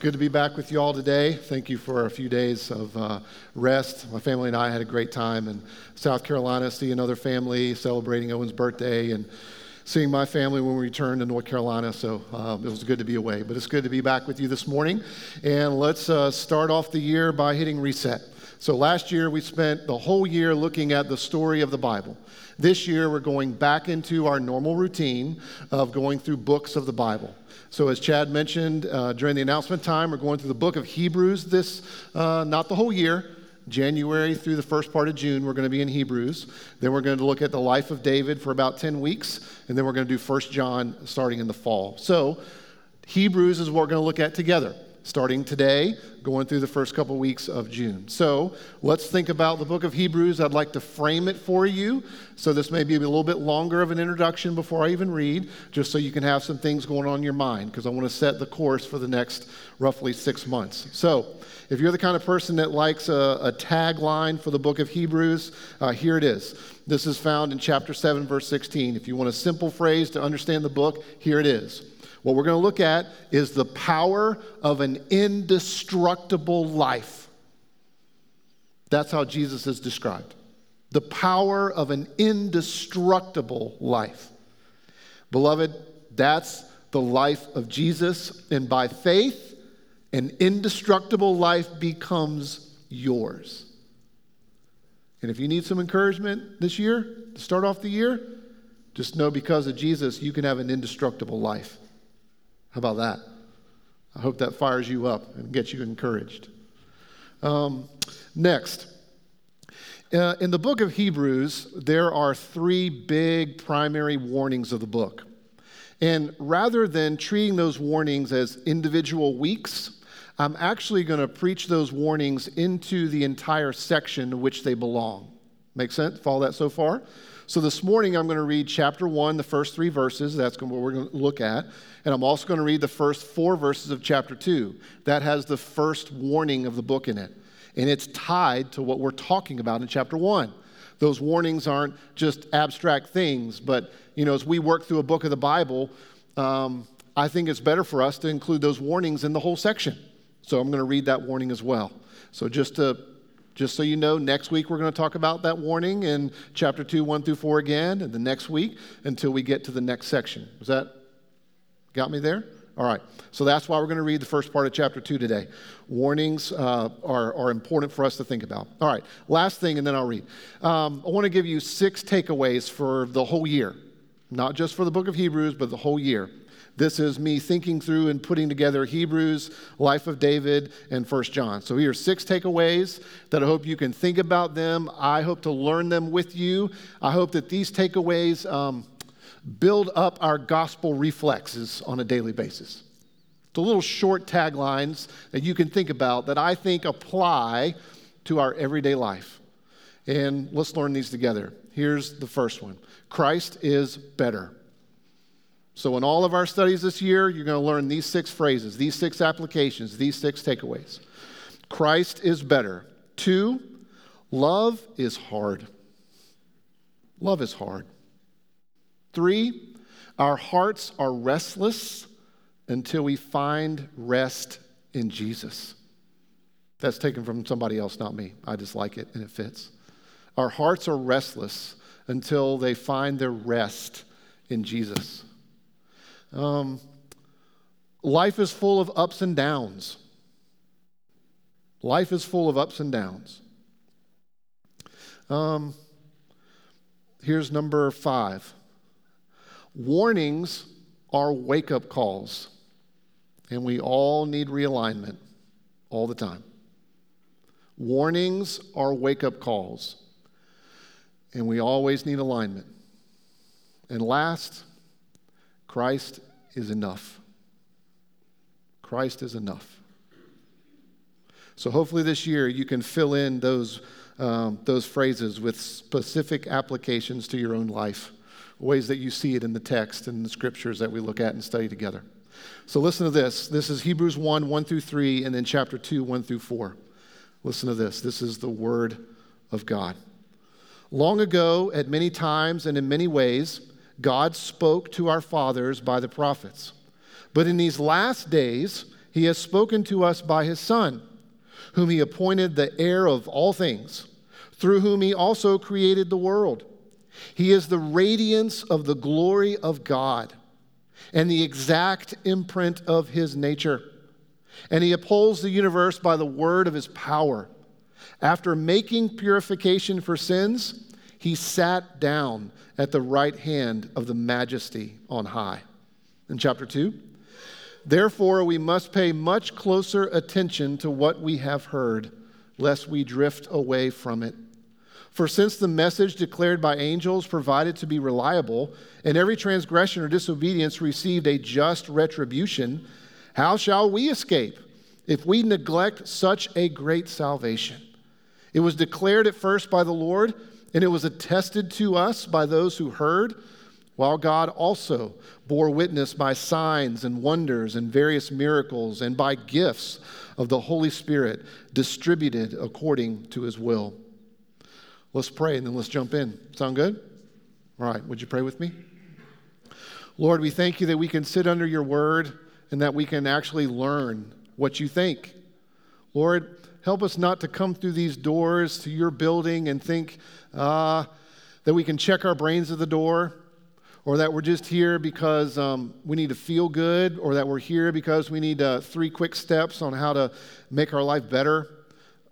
Good to be back with you all today. Thank you for a few days of uh, rest. My family and I had a great time in South Carolina, seeing another family, celebrating Owen's birthday, and seeing my family when we returned to North Carolina. So um, it was good to be away. But it's good to be back with you this morning. And let's uh, start off the year by hitting reset. So last year, we spent the whole year looking at the story of the Bible. This year, we're going back into our normal routine of going through books of the Bible. So, as Chad mentioned uh, during the announcement time, we're going through the book of Hebrews this, uh, not the whole year, January through the first part of June, we're going to be in Hebrews. Then we're going to look at the life of David for about 10 weeks. And then we're going to do First John starting in the fall. So, Hebrews is what we're going to look at together starting today, going through the first couple weeks of June. So let's think about the book of Hebrews. I'd like to frame it for you. So this may be a little bit longer of an introduction before I even read, just so you can have some things going on in your mind, because I want to set the course for the next roughly six months. So if you're the kind of person that likes a, a tagline for the book of Hebrews, uh, here it is. This is found in chapter 7, verse 16. If you want a simple phrase to understand the book, here it is. What we're going to look at is the power of an indestructible life. That's how Jesus is described. The power of an indestructible life. Beloved, that's the life of Jesus. And by faith, an indestructible life becomes yours. And if you need some encouragement this year, to start off the year, just know because of Jesus, you can have an indestructible life. How about that? I hope that fires you up and gets you encouraged. Um, next, uh, in the book of Hebrews, there are three big primary warnings of the book. And rather than treating those warnings as individual weeks, I'm actually going to preach those warnings into the entire section to which they belong. Make sense? Follow that so far? So this morning I'm going to read chapter 1, the first three verses. That's what we're going to look at. And I'm also going to read the first four verses of chapter 2. That has the first warning of the book in it. And it's tied to what we're talking about in chapter 1. Those warnings aren't just abstract things, but you know, as we work through a book of the Bible, um, I think it's better for us to include those warnings in the whole section. So I'm going to read that warning as well. So just to just so you know, next week we're going to talk about that warning in chapter 2, 1 through 4 again, and the next week until we get to the next section. Is that got me there? All right. So that's why we're going to read the first part of chapter 2 today. Warnings uh, are, are important for us to think about. All right. Last thing, and then I'll read. Um, I want to give you six takeaways for the whole year, not just for the book of Hebrews, but the whole year. This is me thinking through and putting together Hebrews, Life of David, and First John. So here are six takeaways that I hope you can think about them. I hope to learn them with you. I hope that these takeaways um, build up our gospel reflexes on a daily basis. The little short taglines that you can think about that I think apply to our everyday life. And let's learn these together. Here's the first one Christ is better. So, in all of our studies this year, you're going to learn these six phrases, these six applications, these six takeaways. Christ is better. Two, love is hard. Love is hard. Three, our hearts are restless until we find rest in Jesus. That's taken from somebody else, not me. I just like it and it fits. Our hearts are restless until they find their rest in Jesus. Um, life is full of ups and downs. Life is full of ups and downs. Um, here's number five warnings are wake up calls, and we all need realignment all the time. Warnings are wake up calls, and we always need alignment. And last, Christ is enough. Christ is enough. So hopefully this year you can fill in those, um, those phrases with specific applications to your own life, ways that you see it in the text and the scriptures that we look at and study together. So listen to this. This is Hebrews 1 1 through 3, and then chapter 2 1 through 4. Listen to this. This is the Word of God. Long ago, at many times and in many ways, God spoke to our fathers by the prophets. But in these last days, he has spoken to us by his Son, whom he appointed the heir of all things, through whom he also created the world. He is the radiance of the glory of God and the exact imprint of his nature. And he upholds the universe by the word of his power. After making purification for sins, he sat down at the right hand of the majesty on high. In chapter 2, therefore we must pay much closer attention to what we have heard, lest we drift away from it. For since the message declared by angels provided to be reliable, and every transgression or disobedience received a just retribution, how shall we escape if we neglect such a great salvation? It was declared at first by the Lord, and it was attested to us by those who heard, while God also bore witness by signs and wonders and various miracles and by gifts of the Holy Spirit distributed according to his will. Let's pray and then let's jump in. Sound good? All right, would you pray with me? Lord, we thank you that we can sit under your word and that we can actually learn what you think. Lord, help us not to come through these doors to your building and think uh, that we can check our brains at the door or that we're just here because um, we need to feel good or that we're here because we need uh, three quick steps on how to make our life better.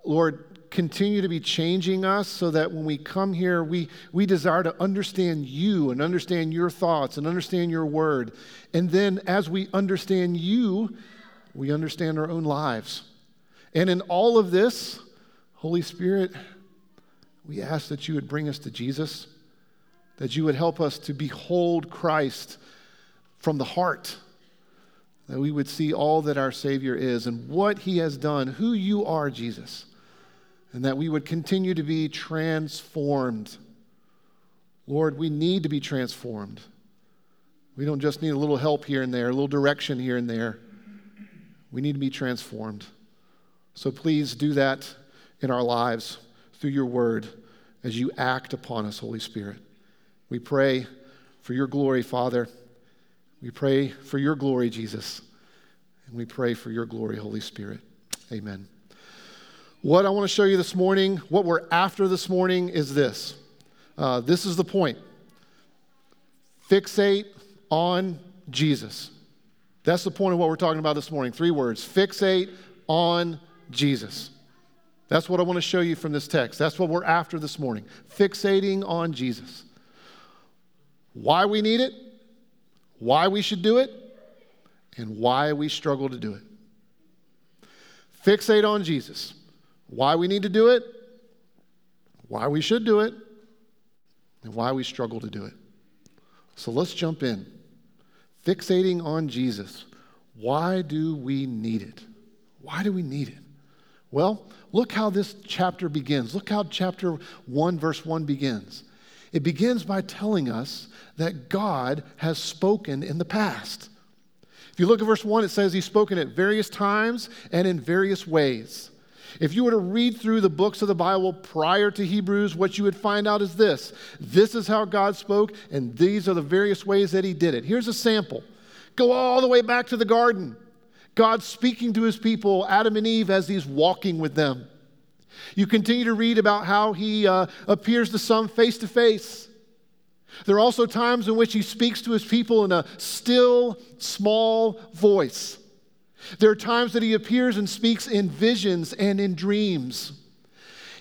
Lord, continue to be changing us so that when we come here, we, we desire to understand you and understand your thoughts and understand your word. And then as we understand you, we understand our own lives. And in all of this, Holy Spirit, we ask that you would bring us to Jesus, that you would help us to behold Christ from the heart, that we would see all that our Savior is and what he has done, who you are, Jesus and that we would continue to be transformed. Lord, we need to be transformed. We don't just need a little help here and there, a little direction here and there. We need to be transformed. So please do that in our lives through your word as you act upon us, Holy Spirit. We pray for your glory, Father. We pray for your glory, Jesus. And we pray for your glory, Holy Spirit. Amen. What I want to show you this morning, what we're after this morning, is this. Uh, this is the point. Fixate on Jesus. That's the point of what we're talking about this morning. Three words fixate on Jesus. That's what I want to show you from this text. That's what we're after this morning. Fixating on Jesus. Why we need it, why we should do it, and why we struggle to do it. Fixate on Jesus why we need to do it, why we should do it, and why we struggle to do it. So let's jump in. Fixating on Jesus. Why do we need it? Why do we need it? Well, look how this chapter begins. Look how chapter 1, verse 1 begins. It begins by telling us that God has spoken in the past. If you look at verse 1, it says he's spoken at various times and in various ways. If you were to read through the books of the Bible prior to Hebrews, what you would find out is this this is how God spoke, and these are the various ways that He did it. Here's a sample go all the way back to the garden. God speaking to His people, Adam and Eve, as He's walking with them. You continue to read about how He uh, appears to some face to face. There are also times in which He speaks to His people in a still, small voice. There are times that he appears and speaks in visions and in dreams.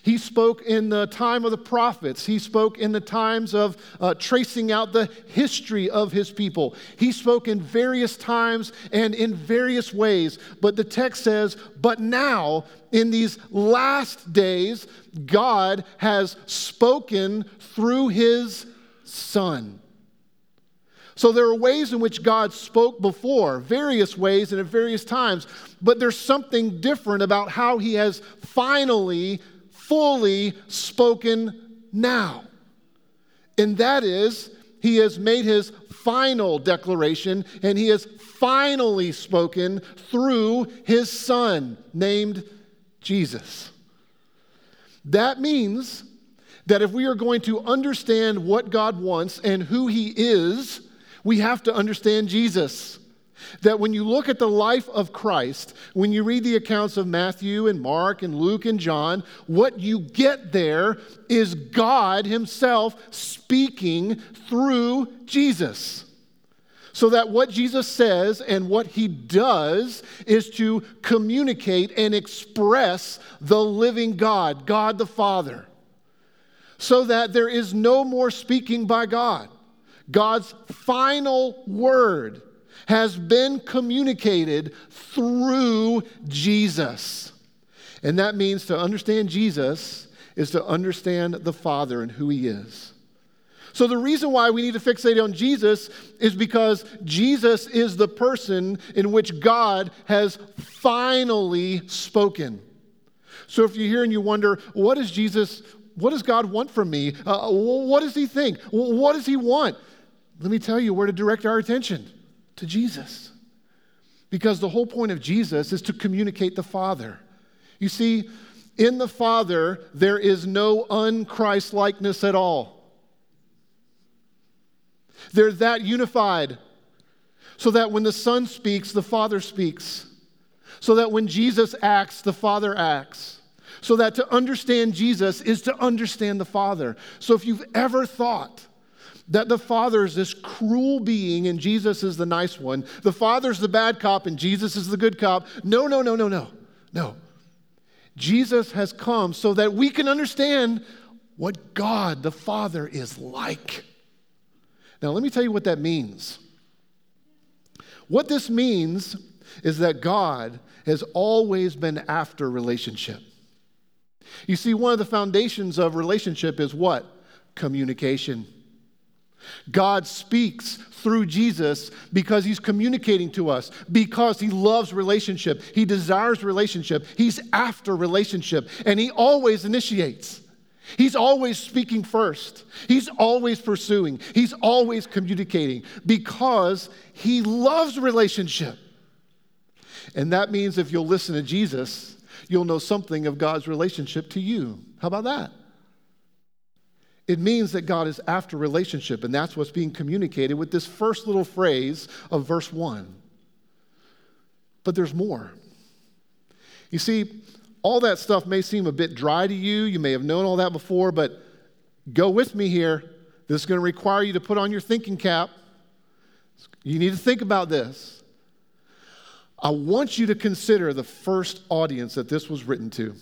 He spoke in the time of the prophets. He spoke in the times of uh, tracing out the history of his people. He spoke in various times and in various ways. But the text says, But now, in these last days, God has spoken through his Son. So there are ways in which God spoke before, various ways and at various times, but there's something different about how he has finally, fully spoken now. And that is, he has made his final declaration and he has finally spoken through his son named Jesus. That means that if we are going to understand what God wants and who he is, we have to understand Jesus. That when you look at the life of Christ, when you read the accounts of Matthew and Mark and Luke and John, what you get there is God Himself speaking through Jesus. So that what Jesus says and what He does is to communicate and express the living God, God the Father. So that there is no more speaking by God. God's final word has been communicated through Jesus. And that means to understand Jesus is to understand the Father and who He is. So, the reason why we need to fixate on Jesus is because Jesus is the person in which God has finally spoken. So, if you're here and you wonder, what does Jesus, what does God want from me? Uh, what does He think? What does He want? Let me tell you where to direct our attention to Jesus. Because the whole point of Jesus is to communicate the Father. You see, in the Father, there is no unchrist likeness at all. They're that unified, so that when the Son speaks, the Father speaks. So that when Jesus acts, the Father acts. So that to understand Jesus is to understand the Father. So if you've ever thought, that the Father is this cruel being and Jesus is the nice one. The Father's the bad cop and Jesus is the good cop. No, no, no, no, no. No. Jesus has come so that we can understand what God the Father is like. Now, let me tell you what that means. What this means is that God has always been after relationship. You see, one of the foundations of relationship is what? Communication. God speaks through Jesus because he's communicating to us, because he loves relationship, he desires relationship, he's after relationship, and he always initiates. He's always speaking first. He's always pursuing. He's always communicating because he loves relationship. And that means if you'll listen to Jesus, you'll know something of God's relationship to you. How about that? It means that God is after relationship, and that's what's being communicated with this first little phrase of verse 1. But there's more. You see, all that stuff may seem a bit dry to you. You may have known all that before, but go with me here. This is going to require you to put on your thinking cap. You need to think about this. I want you to consider the first audience that this was written to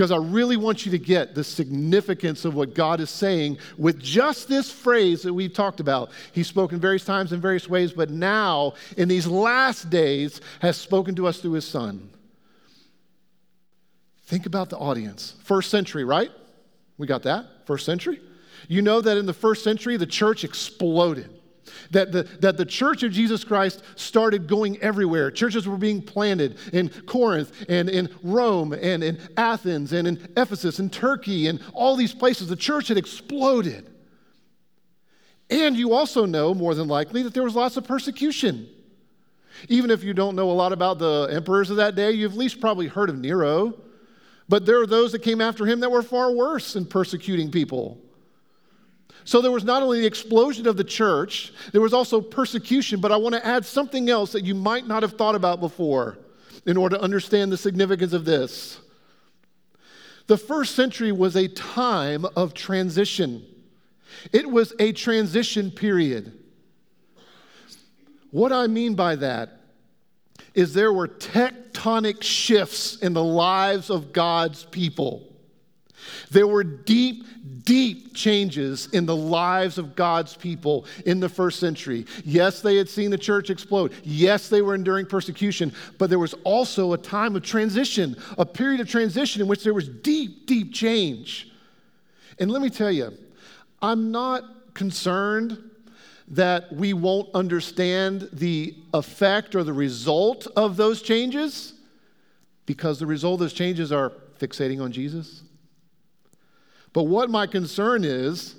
because I really want you to get the significance of what God is saying with just this phrase that we've talked about. He's spoken various times in various ways, but now, in these last days, has spoken to us through his Son. Think about the audience. First century, right? We got that? First century? You know that in the first century, the church exploded. That the, that the church of Jesus Christ started going everywhere. Churches were being planted in Corinth and in Rome and in Athens and in Ephesus and Turkey and all these places. The church had exploded. And you also know, more than likely, that there was lots of persecution. Even if you don't know a lot about the emperors of that day, you've at least probably heard of Nero. But there are those that came after him that were far worse in persecuting people. So there was not only the explosion of the church, there was also persecution, but I want to add something else that you might not have thought about before in order to understand the significance of this. The first century was a time of transition, it was a transition period. What I mean by that is there were tectonic shifts in the lives of God's people. There were deep, deep changes in the lives of God's people in the first century. Yes, they had seen the church explode. Yes, they were enduring persecution, but there was also a time of transition, a period of transition in which there was deep, deep change. And let me tell you, I'm not concerned that we won't understand the effect or the result of those changes because the result of those changes are fixating on Jesus but what my concern is,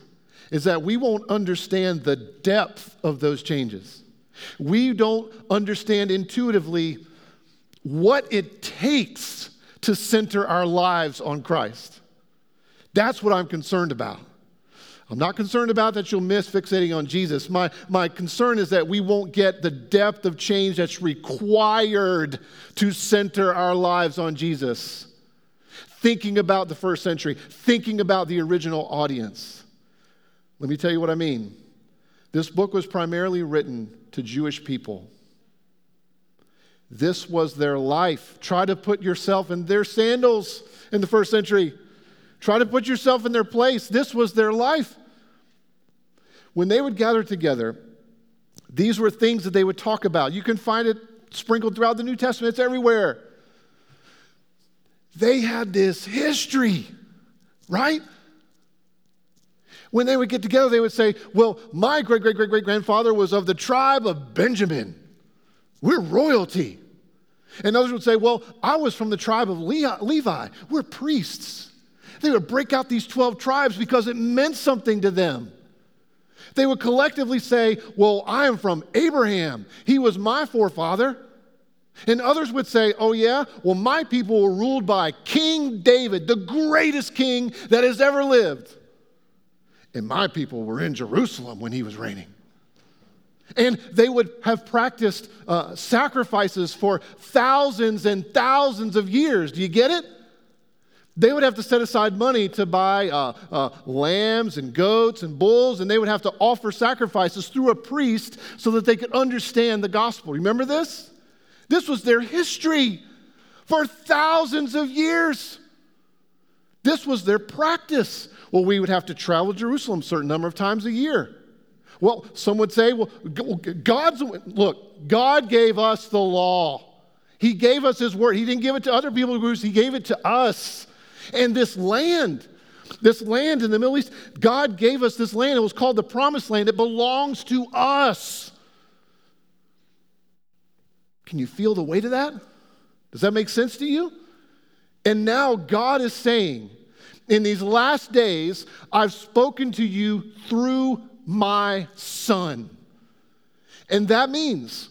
is that we won't understand the depth of those changes. We don't understand intuitively what it takes to center our lives on Christ. That's what I'm concerned about. I'm not concerned about that you'll miss fixating on Jesus. My, my concern is that we won't get the depth of change that's required to center our lives on Jesus. Thinking about the first century, thinking about the original audience. Let me tell you what I mean. This book was primarily written to Jewish people. This was their life. Try to put yourself in their sandals in the first century. Try to put yourself in their place. This was their life. When they would gather together, these were things that they would talk about. You can find it sprinkled throughout the New Testament, it's everywhere. They had this history, right? When they would get together, they would say, Well, my great great great great grandfather was of the tribe of Benjamin. We're royalty. And others would say, Well, I was from the tribe of Levi. We're priests. They would break out these 12 tribes because it meant something to them. They would collectively say, Well, I am from Abraham. He was my forefather. And others would say, Oh, yeah, well, my people were ruled by King David, the greatest king that has ever lived. And my people were in Jerusalem when he was reigning. And they would have practiced uh, sacrifices for thousands and thousands of years. Do you get it? They would have to set aside money to buy uh, uh, lambs and goats and bulls, and they would have to offer sacrifices through a priest so that they could understand the gospel. Remember this? This was their history for thousands of years. This was their practice. Well, we would have to travel Jerusalem a certain number of times a year. Well, some would say, well, God's, look, God gave us the law. He gave us His word. He didn't give it to other people groups, He gave it to us. And this land, this land in the Middle East, God gave us this land. It was called the Promised Land. It belongs to us. Can you feel the weight of that? Does that make sense to you? And now God is saying, in these last days, I've spoken to you through my son. And that means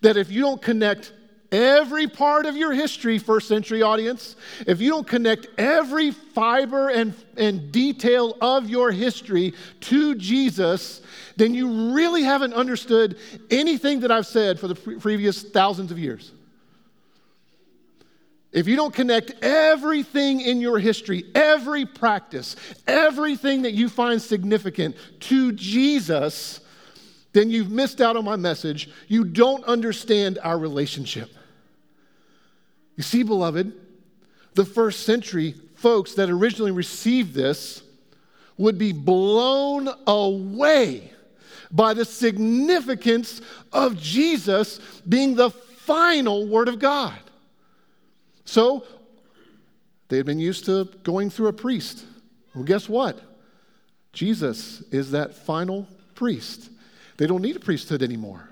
that if you don't connect every part of your history, first century audience, if you don't connect every fiber and, and detail of your history to Jesus, then you really haven't understood anything that I've said for the pre- previous thousands of years. If you don't connect everything in your history, every practice, everything that you find significant to Jesus, then you've missed out on my message. You don't understand our relationship. You see, beloved, the first century folks that originally received this would be blown away by the significance of Jesus being the final Word of God. So they had been used to going through a priest. Well, guess what? Jesus is that final priest. They don't need a priesthood anymore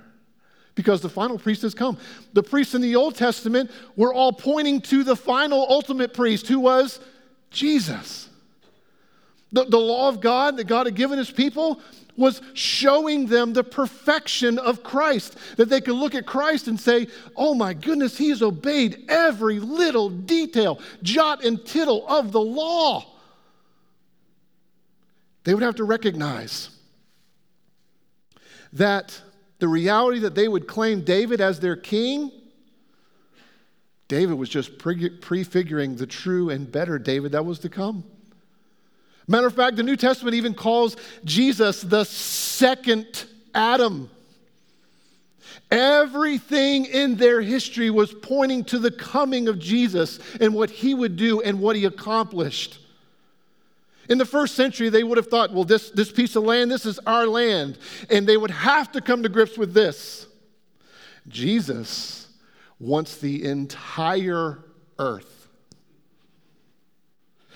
because the final priest has come. The priests in the Old Testament were all pointing to the final ultimate priest who was Jesus. The, the law of God that God had given his people was showing them the perfection of Christ. That they could look at Christ and say, Oh my goodness, he has obeyed every little detail, jot and tittle of the law. They would have to recognize that the reality that they would claim David as their king, David was just prefiguring the true and better David that was to come. Matter of fact, the New Testament even calls Jesus the second Adam. Everything in their history was pointing to the coming of Jesus and what he would do and what he accomplished. In the first century, they would have thought, well, this, this piece of land, this is our land. And they would have to come to grips with this. Jesus wants the entire earth.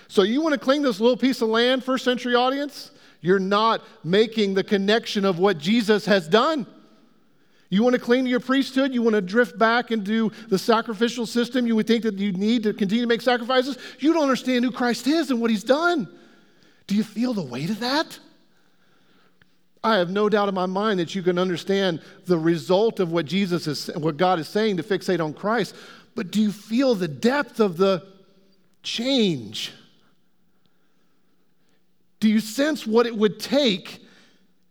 So you want to cling to this little piece of land, first century audience? You're not making the connection of what Jesus has done. You want to cling to your priesthood? You want to drift back into the sacrificial system? You would think that you need to continue to make sacrifices? You don't understand who Christ is and what he's done. Do you feel the weight of that? I have no doubt in my mind that you can understand the result of what Jesus is, what God is saying to fixate on Christ. But do you feel the depth of the change? Do you sense what it would take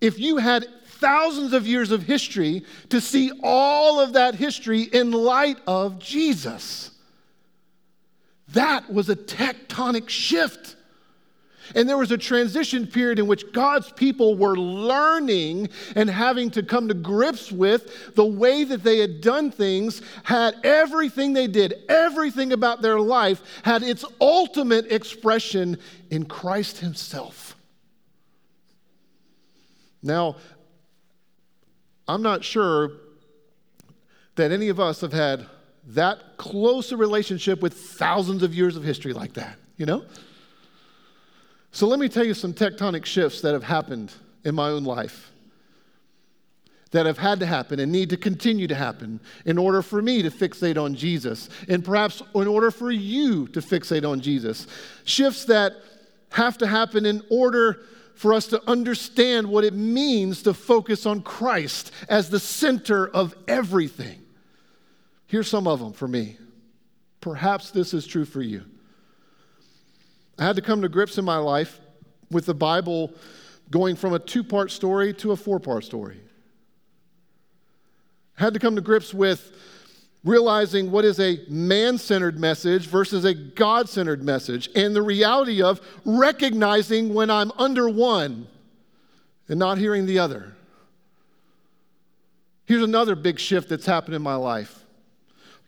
if you had thousands of years of history to see all of that history in light of Jesus? That was a tectonic shift. And there was a transition period in which God's people were learning and having to come to grips with the way that they had done things, had everything they did, everything about their life, had its ultimate expression in Christ Himself. Now, I'm not sure that any of us have had that close a relationship with thousands of years of history like that, you know? So let me tell you some tectonic shifts that have happened in my own life that have had to happen and need to continue to happen in order for me to fixate on Jesus, and perhaps in order for you to fixate on Jesus. Shifts that have to happen in order for us to understand what it means to focus on Christ as the center of everything. Here's some of them for me. Perhaps this is true for you. I had to come to grips in my life with the Bible going from a two part story to a four part story. I had to come to grips with realizing what is a man centered message versus a God centered message, and the reality of recognizing when I'm under one and not hearing the other. Here's another big shift that's happened in my life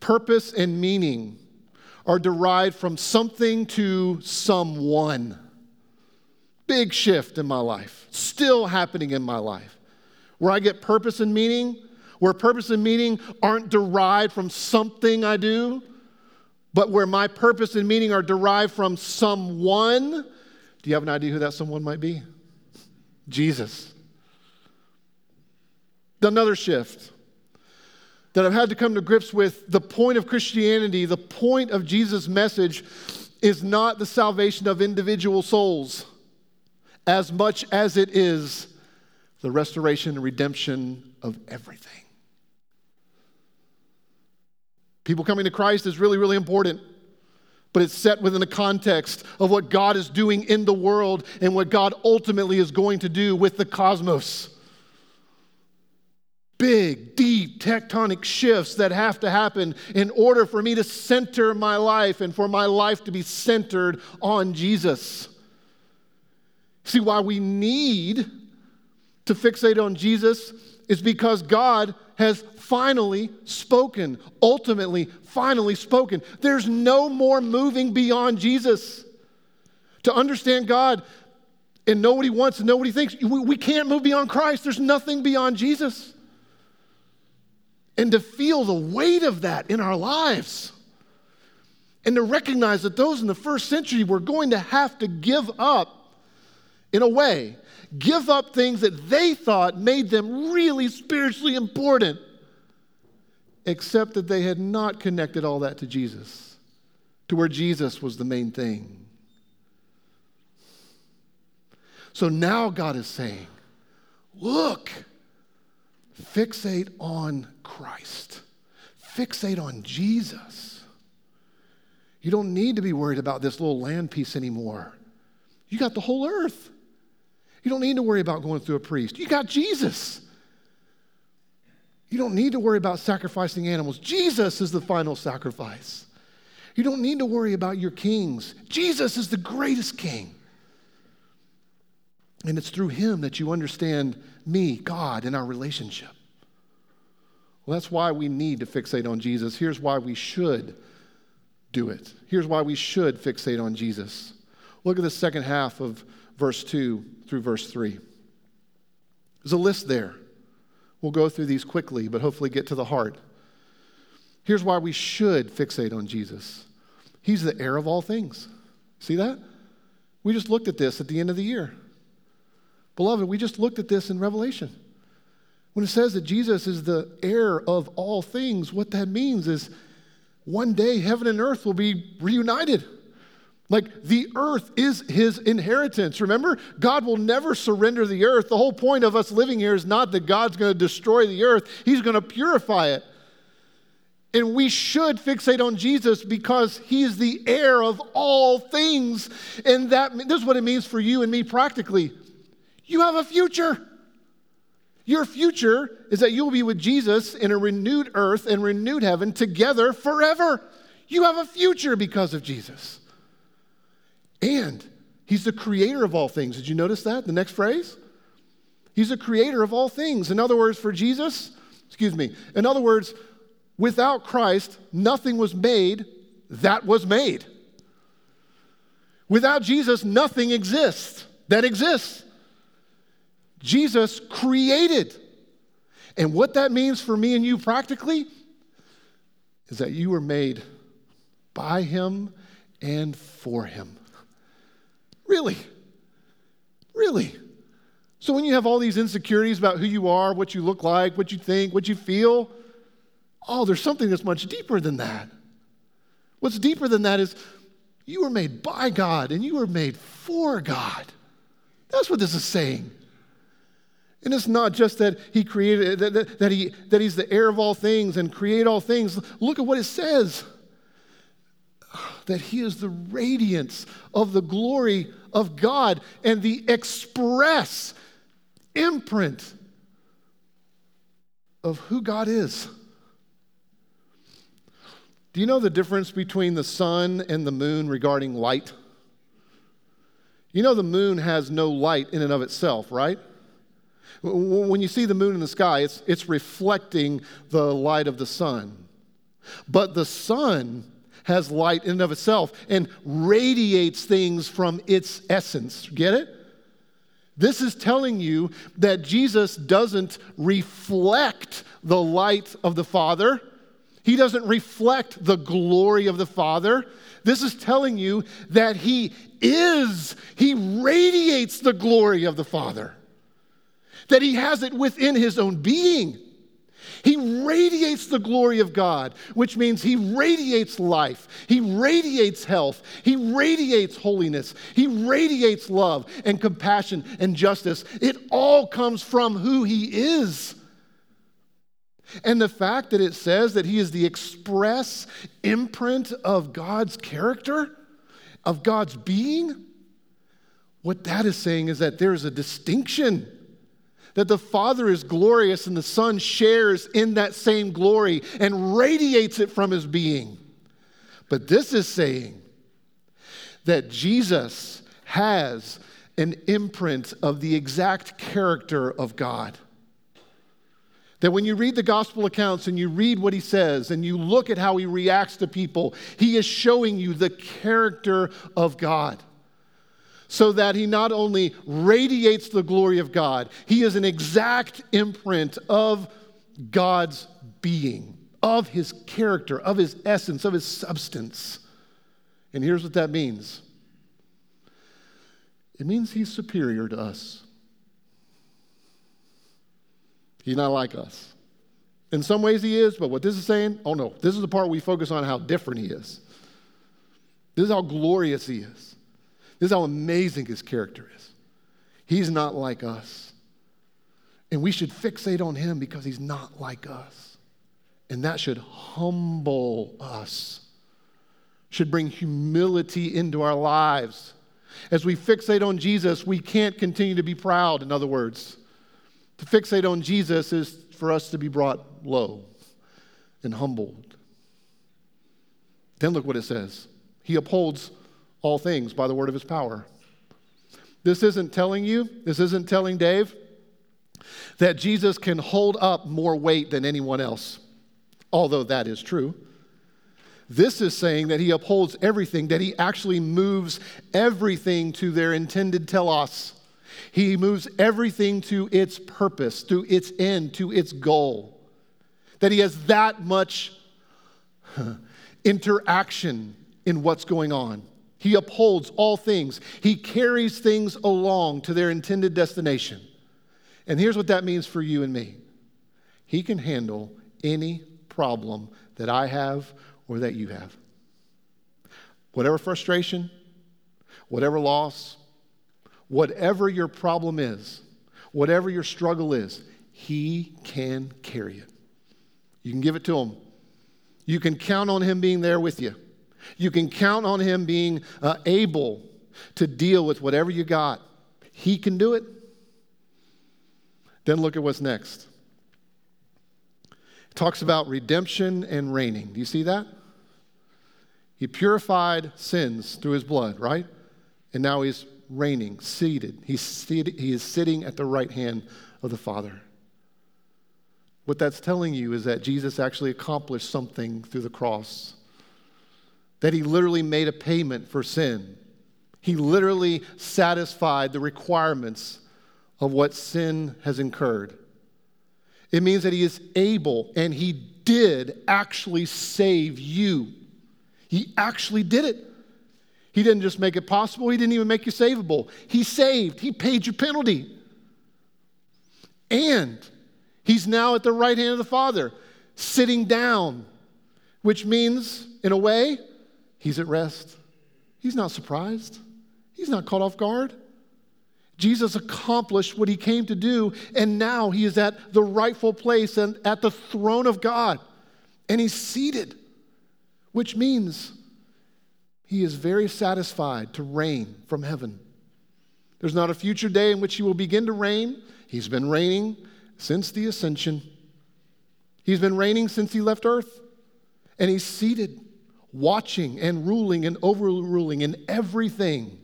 purpose and meaning are derived from something to someone. Big shift in my life, still happening in my life. Where I get purpose and meaning, where purpose and meaning aren't derived from something I do, but where my purpose and meaning are derived from someone. Do you have an idea who that someone might be? Jesus. Another shift that I've had to come to grips with the point of Christianity, the point of Jesus' message is not the salvation of individual souls as much as it is the restoration and redemption of everything. People coming to Christ is really, really important, but it's set within the context of what God is doing in the world and what God ultimately is going to do with the cosmos big, deep tectonic shifts that have to happen in order for me to center my life and for my life to be centered on Jesus. See, why we need to fixate on Jesus is because God has finally spoken, ultimately, finally spoken. There's no more moving beyond Jesus. To understand God and know what He wants and know what He thinks, we can't move beyond Christ. There's nothing beyond Jesus and to feel the weight of that in our lives. And to recognize that those in the first century were going to have to give up, in a way, give up things that they thought made them really spiritually important, except that they had not connected all that to Jesus, to where Jesus was the main thing. So now God is saying, Look, Fixate on Christ. Fixate on Jesus. You don't need to be worried about this little land piece anymore. You got the whole earth. You don't need to worry about going through a priest. You got Jesus. You don't need to worry about sacrificing animals. Jesus is the final sacrifice. You don't need to worry about your kings. Jesus is the greatest king. And it's through him that you understand me, God, and our relationship. Well, that's why we need to fixate on Jesus. Here's why we should do it. Here's why we should fixate on Jesus. Look at the second half of verse 2 through verse 3. There's a list there. We'll go through these quickly, but hopefully get to the heart. Here's why we should fixate on Jesus He's the heir of all things. See that? We just looked at this at the end of the year. Beloved, we just looked at this in Revelation. When it says that Jesus is the heir of all things, what that means is one day heaven and earth will be reunited. Like the earth is his inheritance. Remember, God will never surrender the earth. The whole point of us living here is not that God's going to destroy the earth, He's going to purify it. And we should fixate on Jesus because he is the heir of all things. And that this is what it means for you and me practically. You have a future. Your future is that you will be with Jesus in a renewed earth and renewed heaven together forever. You have a future because of Jesus. And he's the creator of all things. Did you notice that? The next phrase? He's the creator of all things. In other words, for Jesus, excuse me, in other words, without Christ, nothing was made that was made. Without Jesus, nothing exists that exists. Jesus created. And what that means for me and you practically is that you were made by Him and for Him. Really? Really? So when you have all these insecurities about who you are, what you look like, what you think, what you feel, oh, there's something that's much deeper than that. What's deeper than that is you were made by God and you were made for God. That's what this is saying. And it's not just that he created, that, that, that, he, that he's the heir of all things and create all things. Look at what it says that he is the radiance of the glory of God and the express imprint of who God is. Do you know the difference between the sun and the moon regarding light? You know, the moon has no light in and of itself, right? When you see the moon in the sky, it's, it's reflecting the light of the sun. But the sun has light in and of itself and radiates things from its essence. Get it? This is telling you that Jesus doesn't reflect the light of the Father. He doesn't reflect the glory of the Father. This is telling you that He is, He radiates the glory of the Father that he has it within his own being. He radiates the glory of God, which means he radiates life. He radiates health. He radiates holiness. He radiates love and compassion and justice. It all comes from who he is. And the fact that it says that he is the express imprint of God's character, of God's being, what that is saying is that there is a distinction that the Father is glorious and the Son shares in that same glory and radiates it from his being. But this is saying that Jesus has an imprint of the exact character of God. That when you read the gospel accounts and you read what he says and you look at how he reacts to people, he is showing you the character of God so that he not only radiates the glory of God, he is an exact imprint of God's being, of his character, of his essence, of his substance. And here's what that means it means he's superior to us. He's not like us. In some ways, he is, but what this is saying, oh no, this is the part we focus on how different he is. This is how glorious he is. This is how amazing his character is. He's not like us. And we should fixate on him because he's not like us. And that should humble us, should bring humility into our lives. As we fixate on Jesus, we can't continue to be proud, in other words. To fixate on Jesus is for us to be brought low and humbled. Then look what it says He upholds all things by the word of his power. This isn't telling you, this isn't telling Dave that Jesus can hold up more weight than anyone else, although that is true. This is saying that he upholds everything, that he actually moves everything to their intended telos. He moves everything to its purpose, to its end, to its goal. That he has that much interaction in what's going on. He upholds all things. He carries things along to their intended destination. And here's what that means for you and me He can handle any problem that I have or that you have. Whatever frustration, whatever loss, whatever your problem is, whatever your struggle is, He can carry it. You can give it to Him. You can count on Him being there with you. You can count on Him being uh, able to deal with whatever you got. He can do it. Then look at what's next. It talks about redemption and reigning. Do you see that? He purified sins through his blood, right? And now he's reigning, seated. He's seated. He is sitting at the right hand of the Father. What that's telling you is that Jesus actually accomplished something through the cross, that he literally made a payment for sin. He literally satisfied the requirements of what sin has incurred. It means that he is able and he did actually save you. He actually did it. He didn't just make it possible, He didn't even make you savable. He saved, He paid your penalty. And He's now at the right hand of the Father, sitting down, which means, in a way, He's at rest. He's not surprised, He's not caught off guard. Jesus accomplished what he came to do, and now he is at the rightful place and at the throne of God. And he's seated, which means he is very satisfied to reign from heaven. There's not a future day in which he will begin to reign. He's been reigning since the ascension. He's been reigning since he left earth. And he's seated, watching and ruling and overruling in everything.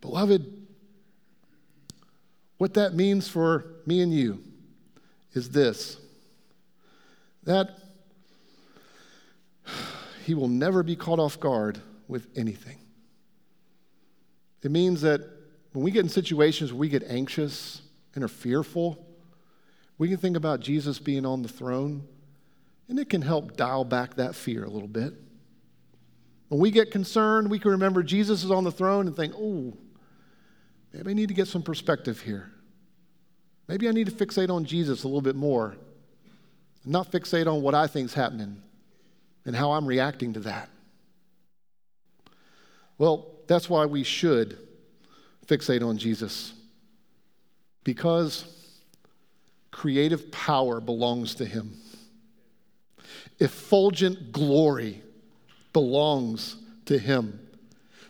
Beloved, what that means for me and you is this that he will never be caught off guard with anything. It means that when we get in situations where we get anxious and are fearful, we can think about Jesus being on the throne, and it can help dial back that fear a little bit. When we get concerned, we can remember Jesus is on the throne and think, oh, maybe I need to get some perspective here. Maybe I need to fixate on Jesus a little bit more, and not fixate on what I think is happening and how I'm reacting to that. Well, that's why we should fixate on Jesus. Because creative power belongs to him, effulgent glory belongs to him,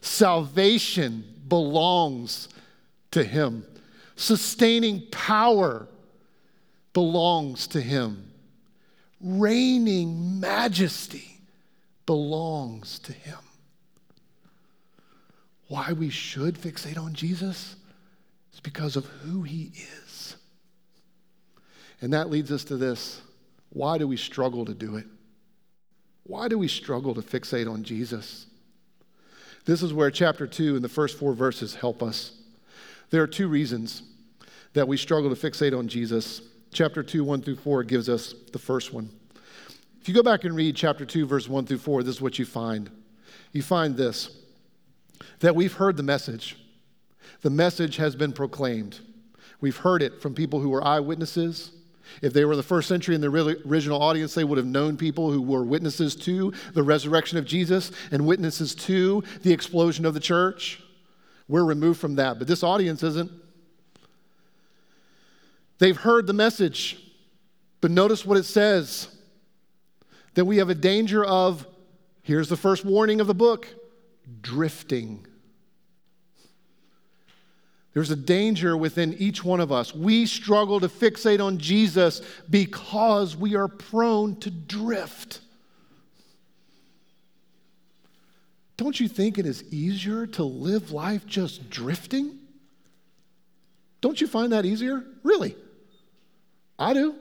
salvation belongs to him, sustaining power belongs to him reigning majesty belongs to him. Why we should fixate on Jesus is because of who he is. And that leads us to this why do we struggle to do it? Why do we struggle to fixate on Jesus? This is where chapter 2 and the first four verses help us. There are two reasons that we struggle to fixate on Jesus chapter 2, 1 through 4 gives us the first one. If you go back and read chapter 2, verse 1 through 4, this is what you find. You find this that we've heard the message. The message has been proclaimed. We've heard it from people who were eyewitnesses. If they were the first century in the original audience, they would have known people who were witnesses to the resurrection of Jesus and witnesses to the explosion of the church. We're removed from that, but this audience isn't. They've heard the message, but notice what it says that we have a danger of, here's the first warning of the book, drifting. There's a danger within each one of us. We struggle to fixate on Jesus because we are prone to drift. Don't you think it is easier to live life just drifting? Don't you find that easier? Really? I do.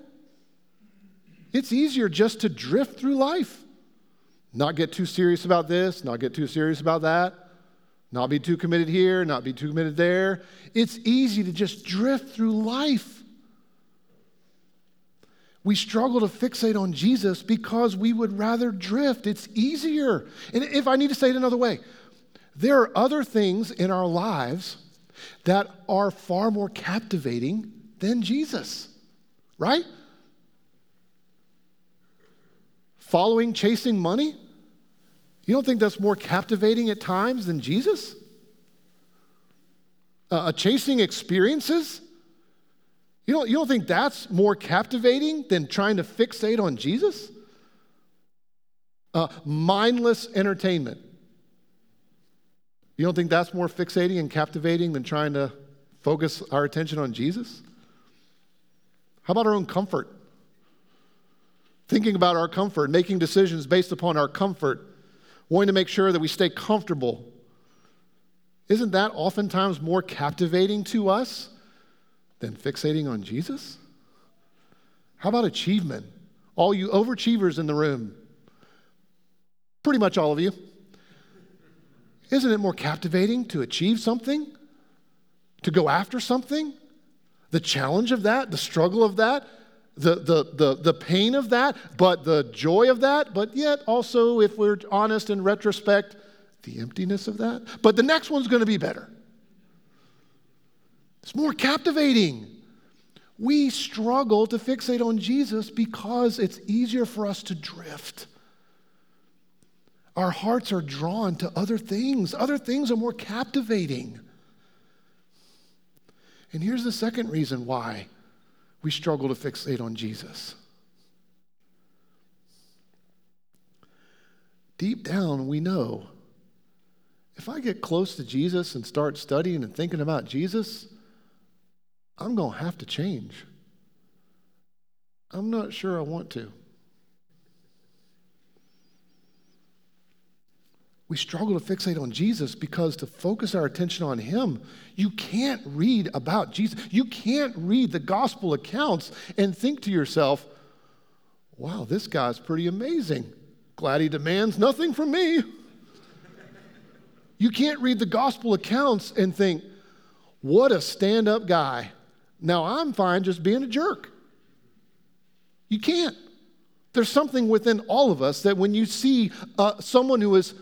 It's easier just to drift through life, not get too serious about this, not get too serious about that, not be too committed here, not be too committed there. It's easy to just drift through life. We struggle to fixate on Jesus because we would rather drift. It's easier. And if I need to say it another way, there are other things in our lives that are far more captivating than Jesus right? Following, chasing money? You don't think that's more captivating at times than Jesus? Uh, chasing experiences? You don't, you don't think that's more captivating than trying to fixate on Jesus? uh, mindless entertainment. You don't think that's more fixating and captivating than trying to focus our attention on Jesus? How about our own comfort? Thinking about our comfort, making decisions based upon our comfort, wanting to make sure that we stay comfortable. Isn't that oftentimes more captivating to us than fixating on Jesus? How about achievement? All you overachievers in the room, pretty much all of you. Isn't it more captivating to achieve something? To go after something? The challenge of that, the struggle of that, the, the, the, the pain of that, but the joy of that, but yet also, if we're honest in retrospect, the emptiness of that. But the next one's going to be better. It's more captivating. We struggle to fixate on Jesus because it's easier for us to drift. Our hearts are drawn to other things. Other things are more captivating. And here's the second reason why we struggle to fixate on Jesus. Deep down, we know if I get close to Jesus and start studying and thinking about Jesus, I'm going to have to change. I'm not sure I want to. We struggle to fixate on Jesus because to focus our attention on Him, you can't read about Jesus. You can't read the gospel accounts and think to yourself, wow, this guy's pretty amazing. Glad he demands nothing from me. you can't read the gospel accounts and think, what a stand up guy. Now I'm fine just being a jerk. You can't. There's something within all of us that when you see uh, someone who is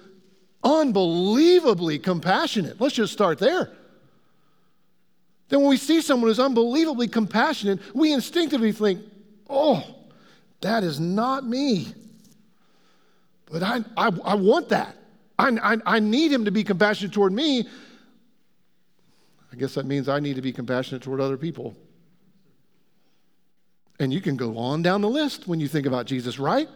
unbelievably compassionate. Let's just start there. Then, when we see someone who's unbelievably compassionate, we instinctively think, oh, that is not me. But I, I, I want that. I, I, I need him to be compassionate toward me. I guess that means I need to be compassionate toward other people. And you can go on down the list when you think about Jesus, right?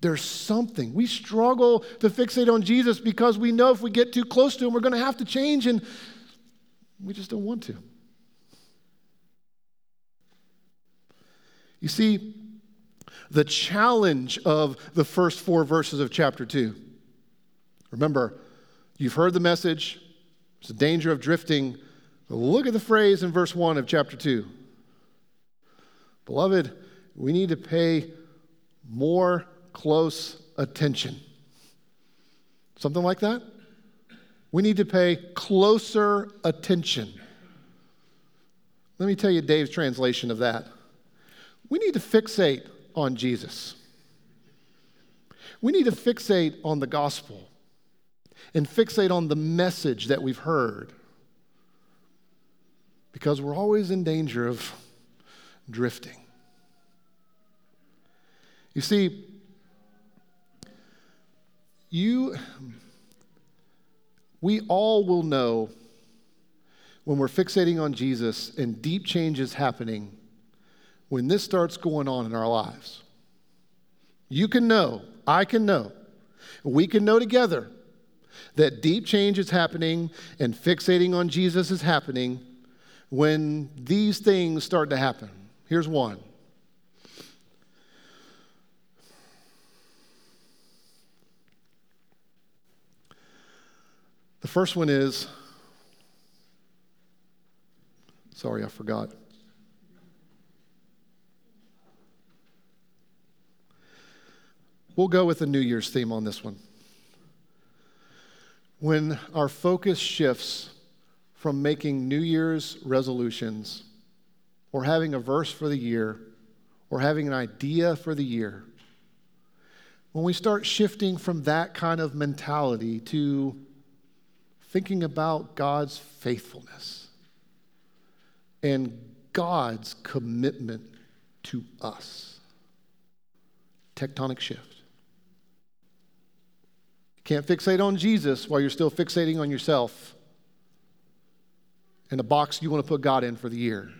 There's something. We struggle to fixate on Jesus because we know if we get too close to him, we're going to have to change, and we just don't want to. You see, the challenge of the first four verses of chapter 2. Remember, you've heard the message, it's a danger of drifting. Look at the phrase in verse 1 of chapter 2. Beloved, we need to pay more close attention. Something like that? We need to pay closer attention. Let me tell you Dave's translation of that. We need to fixate on Jesus. We need to fixate on the gospel and fixate on the message that we've heard because we're always in danger of drifting. You see, you, we all will know when we're fixating on Jesus and deep change is happening when this starts going on in our lives. You can know, I can know, we can know together that deep change is happening and fixating on Jesus is happening when these things start to happen. Here's one The first one is sorry, I forgot. We'll go with the New Year's theme on this one. When our focus shifts from making New Year's resolutions or having a verse for the year or having an idea for the year, when we start shifting from that kind of mentality to thinking about God's faithfulness and God's commitment to us. Tectonic shift. You can't fixate on Jesus while you're still fixating on yourself and the box you want to put God in for the year.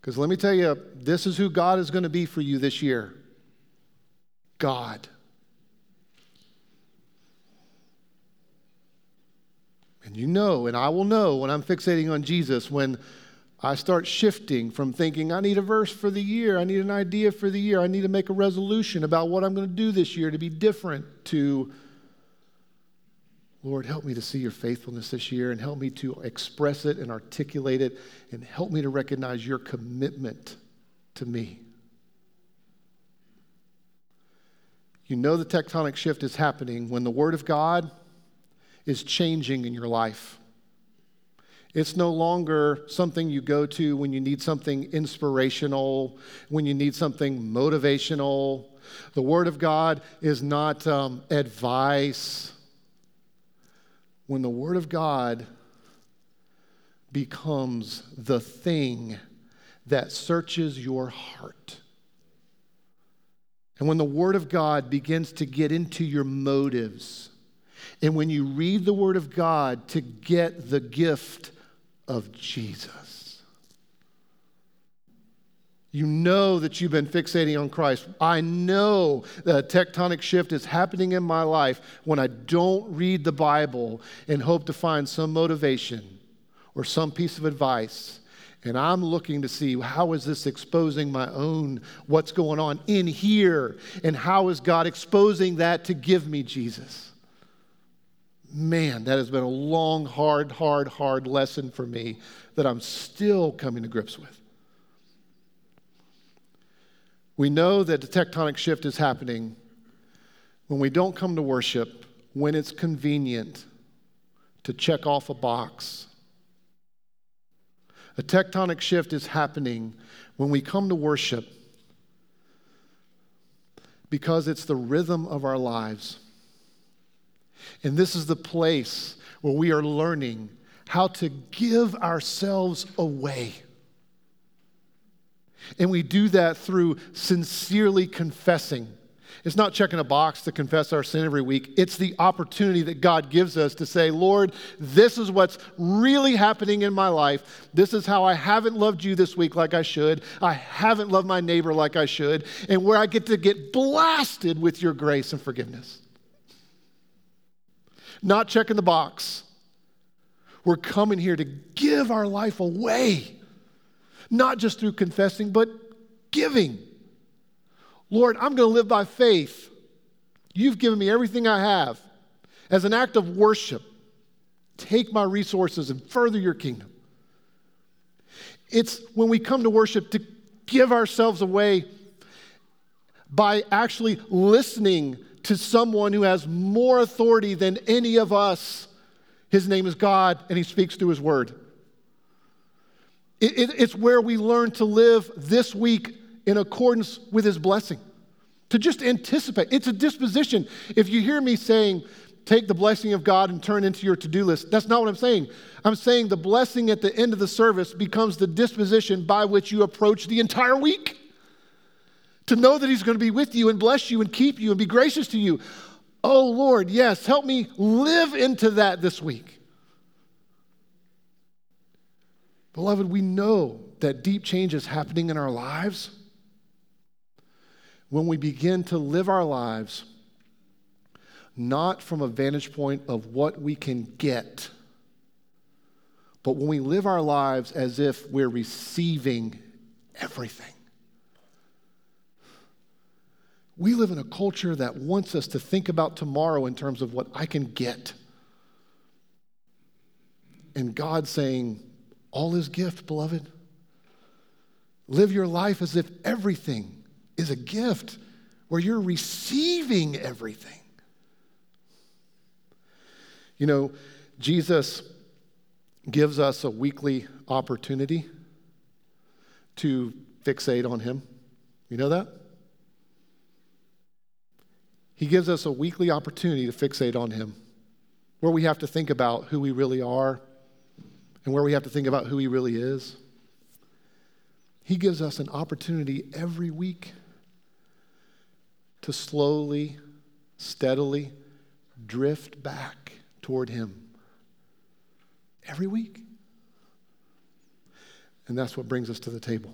Because let me tell you, this is who God is going to be for you this year God And you know, and I will know when I'm fixating on Jesus, when I start shifting from thinking, I need a verse for the year, I need an idea for the year, I need to make a resolution about what I'm going to do this year to be different, to, Lord, help me to see your faithfulness this year and help me to express it and articulate it and help me to recognize your commitment to me. You know the tectonic shift is happening when the Word of God is changing in your life. It's no longer something you go to when you need something inspirational, when you need something motivational. The Word of God is not um, advice. When the Word of God becomes the thing that searches your heart. And when the Word of God begins to get into your motives, and when you read the Word of God to get the gift of Jesus. You know that you've been fixating on Christ. I know that a tectonic shift is happening in my life when I don't read the Bible and hope to find some motivation or some piece of advice. And I'm looking to see how is this exposing my own, what's going on in here, and how is God exposing that to give me Jesus? Man, that has been a long, hard, hard, hard lesson for me that I'm still coming to grips with. We know that the tectonic shift is happening when we don't come to worship when it's convenient to check off a box. A tectonic shift is happening when we come to worship because it's the rhythm of our lives. And this is the place where we are learning how to give ourselves away. And we do that through sincerely confessing. It's not checking a box to confess our sin every week. It's the opportunity that God gives us to say, Lord, this is what's really happening in my life. This is how I haven't loved you this week like I should. I haven't loved my neighbor like I should. And where I get to get blasted with your grace and forgiveness not checking the box. We're coming here to give our life away, not just through confessing, but giving. Lord, I'm going to live by faith. You've given me everything I have. As an act of worship, take my resources and further your kingdom. It's when we come to worship to give ourselves away by actually listening to someone who has more authority than any of us. His name is God, and He speaks through His Word. It, it, it's where we learn to live this week in accordance with His blessing, to just anticipate. It's a disposition. If you hear me saying, take the blessing of God and turn into your to do list, that's not what I'm saying. I'm saying the blessing at the end of the service becomes the disposition by which you approach the entire week to know that He's going to be with you and bless you and keep you and be gracious to you. Oh, Lord, yes, help me live into that this week. Beloved, we know that deep change is happening in our lives when we begin to live our lives not from a vantage point of what we can get, but when we live our lives as if we're receiving everything. We live in a culture that wants us to think about tomorrow in terms of what I can get. And God saying, All is gift, beloved. Live your life as if everything is a gift where you're receiving everything. You know, Jesus gives us a weekly opportunity to fixate on Him. You know that? He gives us a weekly opportunity to fixate on Him, where we have to think about who we really are and where we have to think about who He really is. He gives us an opportunity every week to slowly, steadily drift back toward Him. Every week. And that's what brings us to the table.